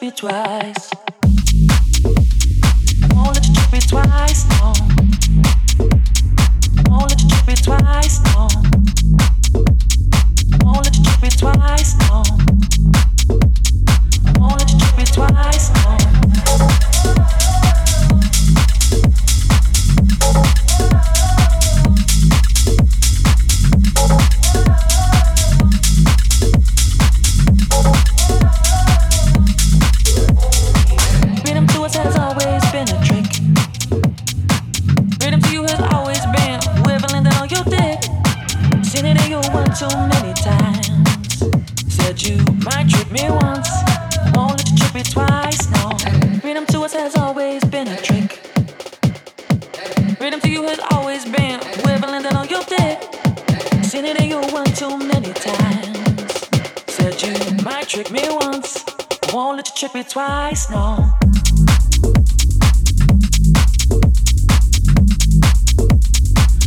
be twice. Taking it in you one too many times. Said you might trick me once. I won't let you trick me twice, no.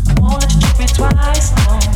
I won't let you trick me twice, no.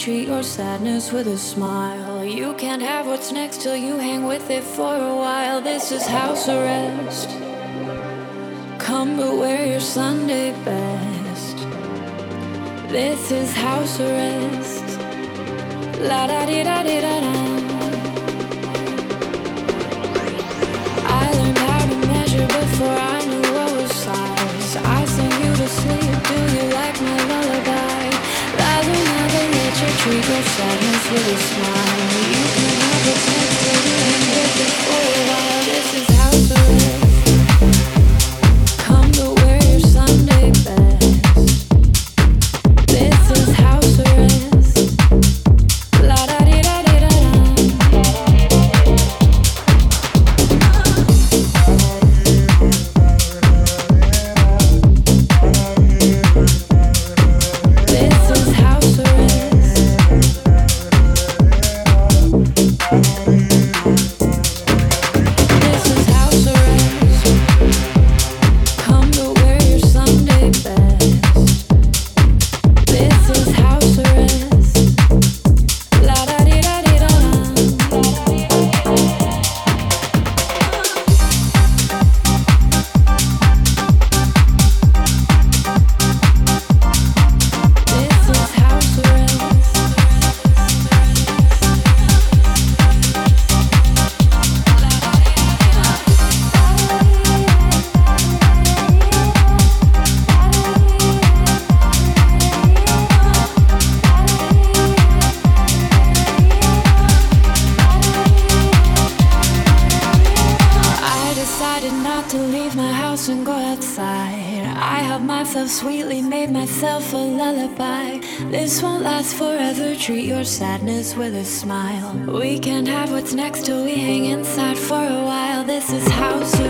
treat your sadness with a smile. You can't have what's next till you hang with it for a while. This is house arrest. Come but wear your Sunday best. This is house arrest. La da di da di da da. I learned how to measure before I treat your sadness with a smile. You can have a comfortable before. treat your sadness with a smile. We can't have what's next till we hang inside for a while. This is how.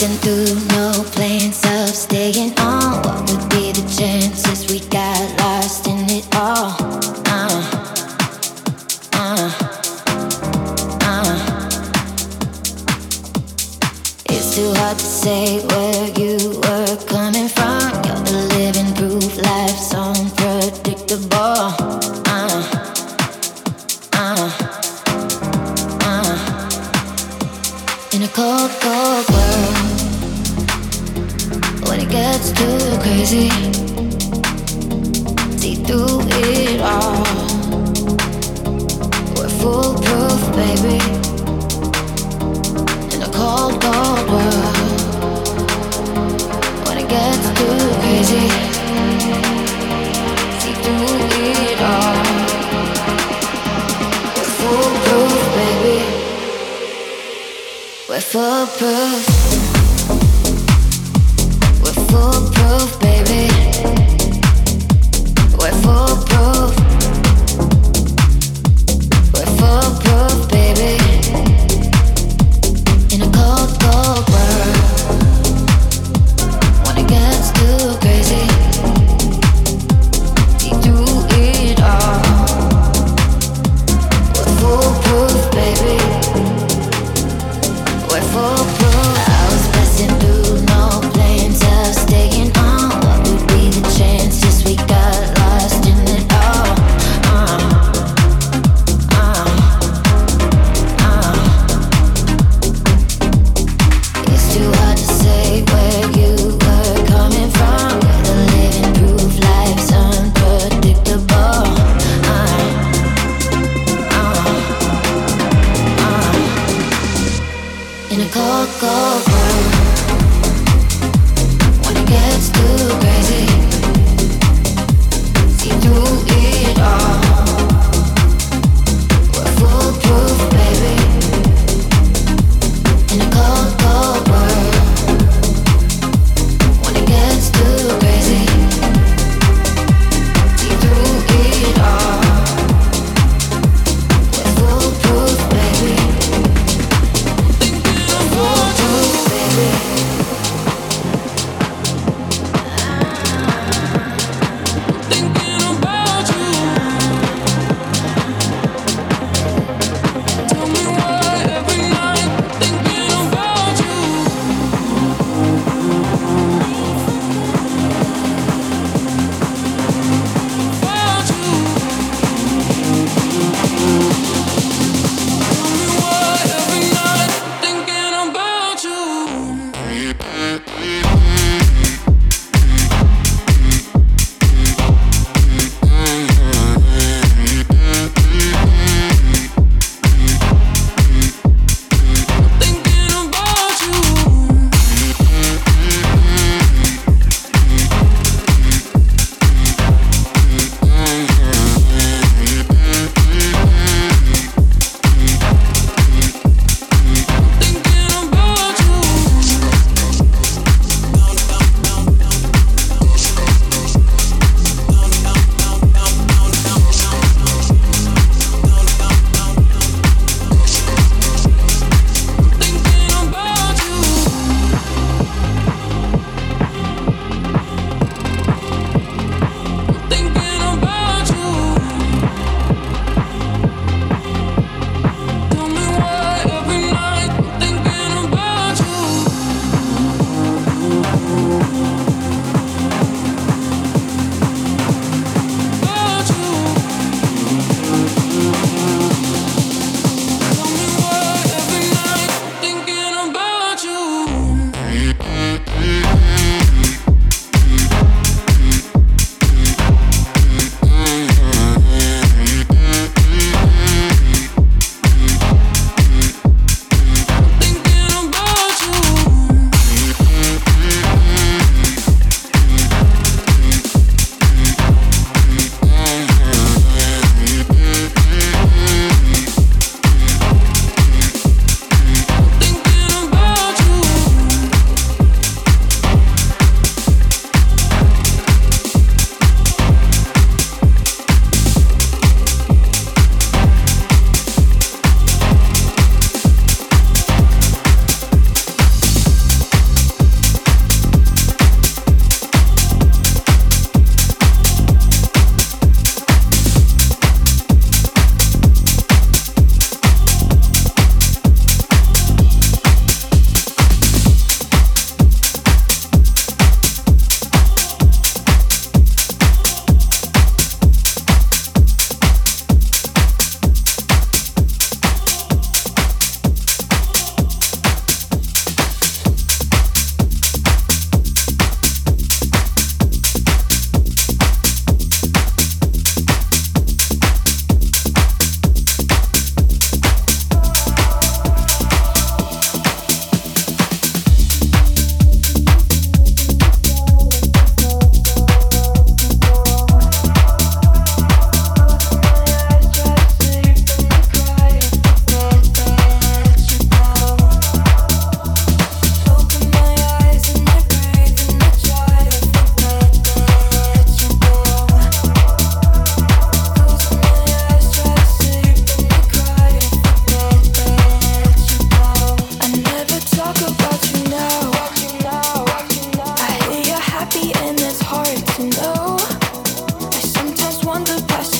passing through, no plans of staying on. What would be the chances we got lost in it all? Uh, uh, uh. It's too hard to say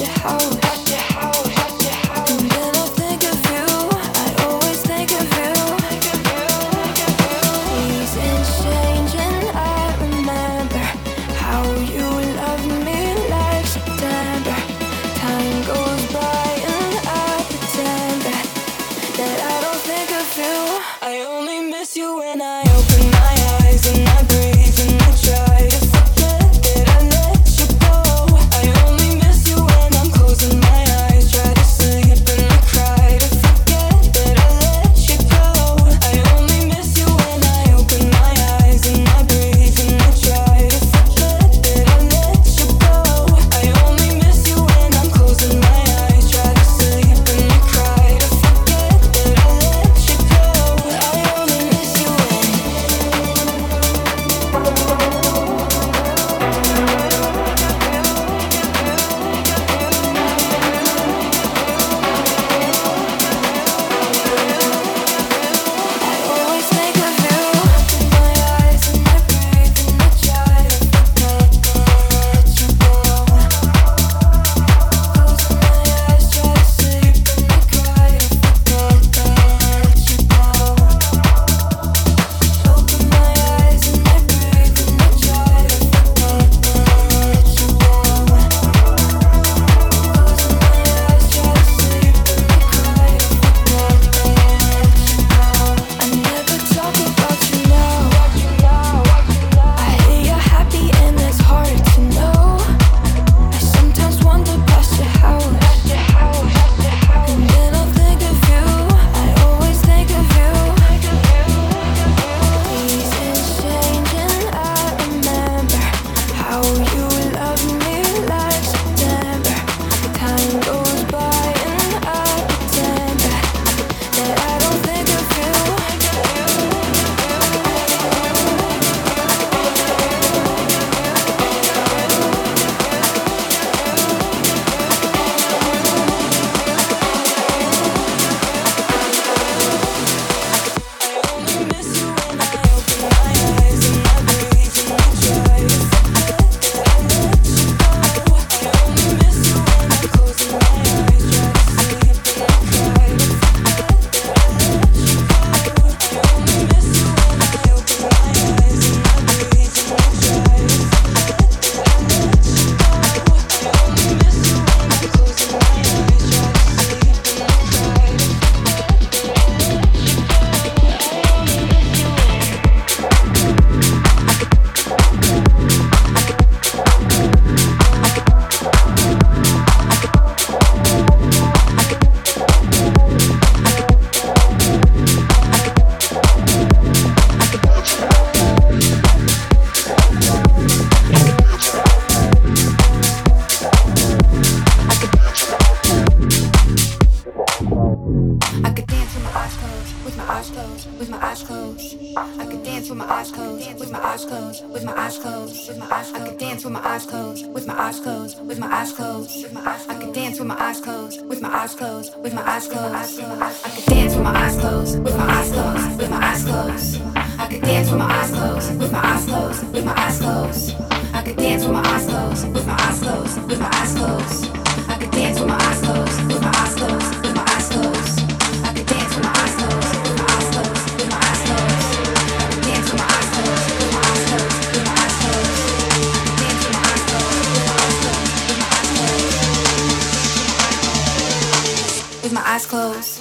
the house. Eyes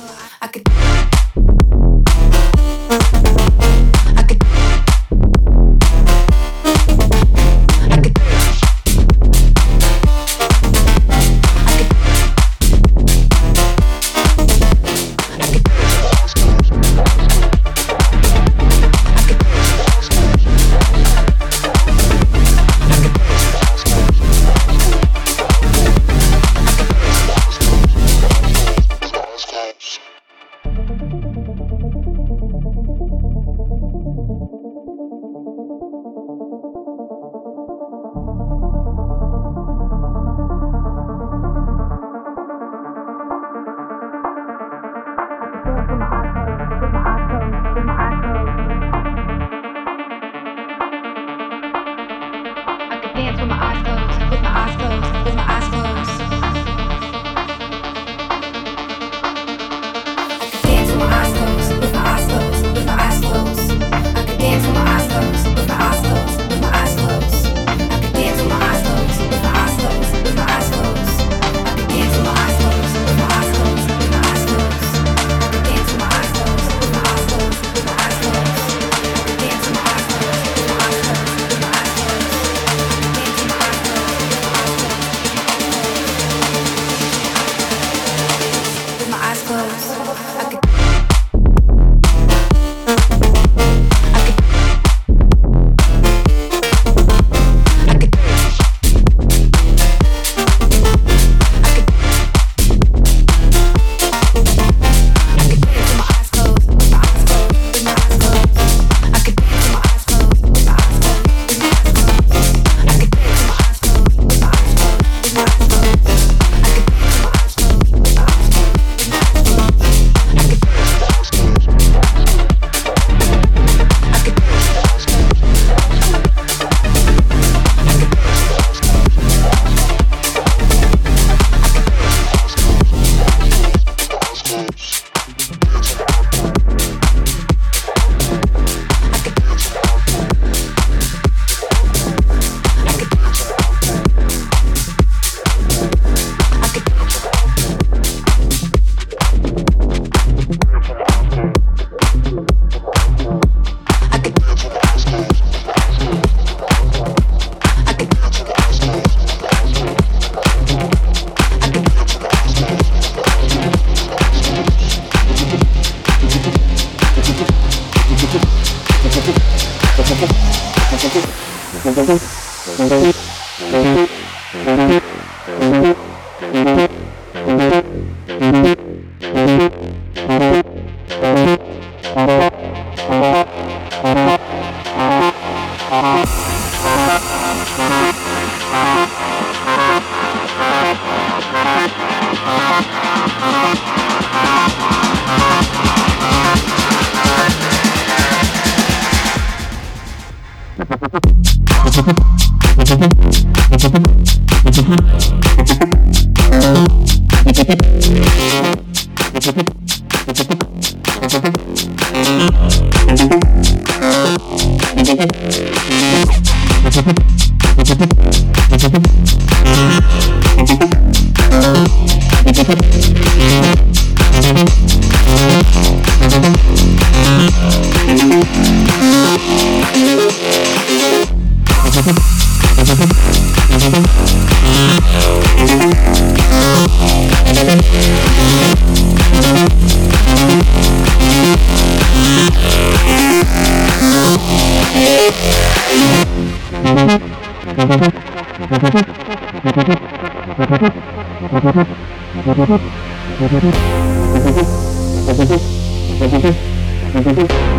Thank you.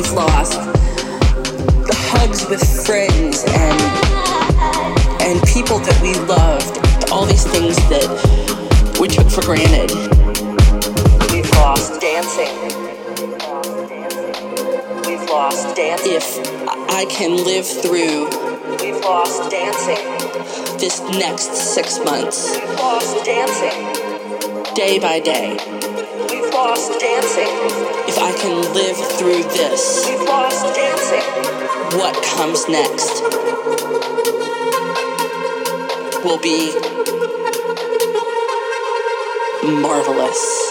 always lost. The hugs with friends and and people that we loved, all these things that we took for granted. We've lost dancing. We've lost dancing. If I can live through We've lost dancing. This next six months. We've lost dancing. Day by day. We've lost dancing I can live through this. We've lost dancing. What comes next will be marvelous. will be marvelous.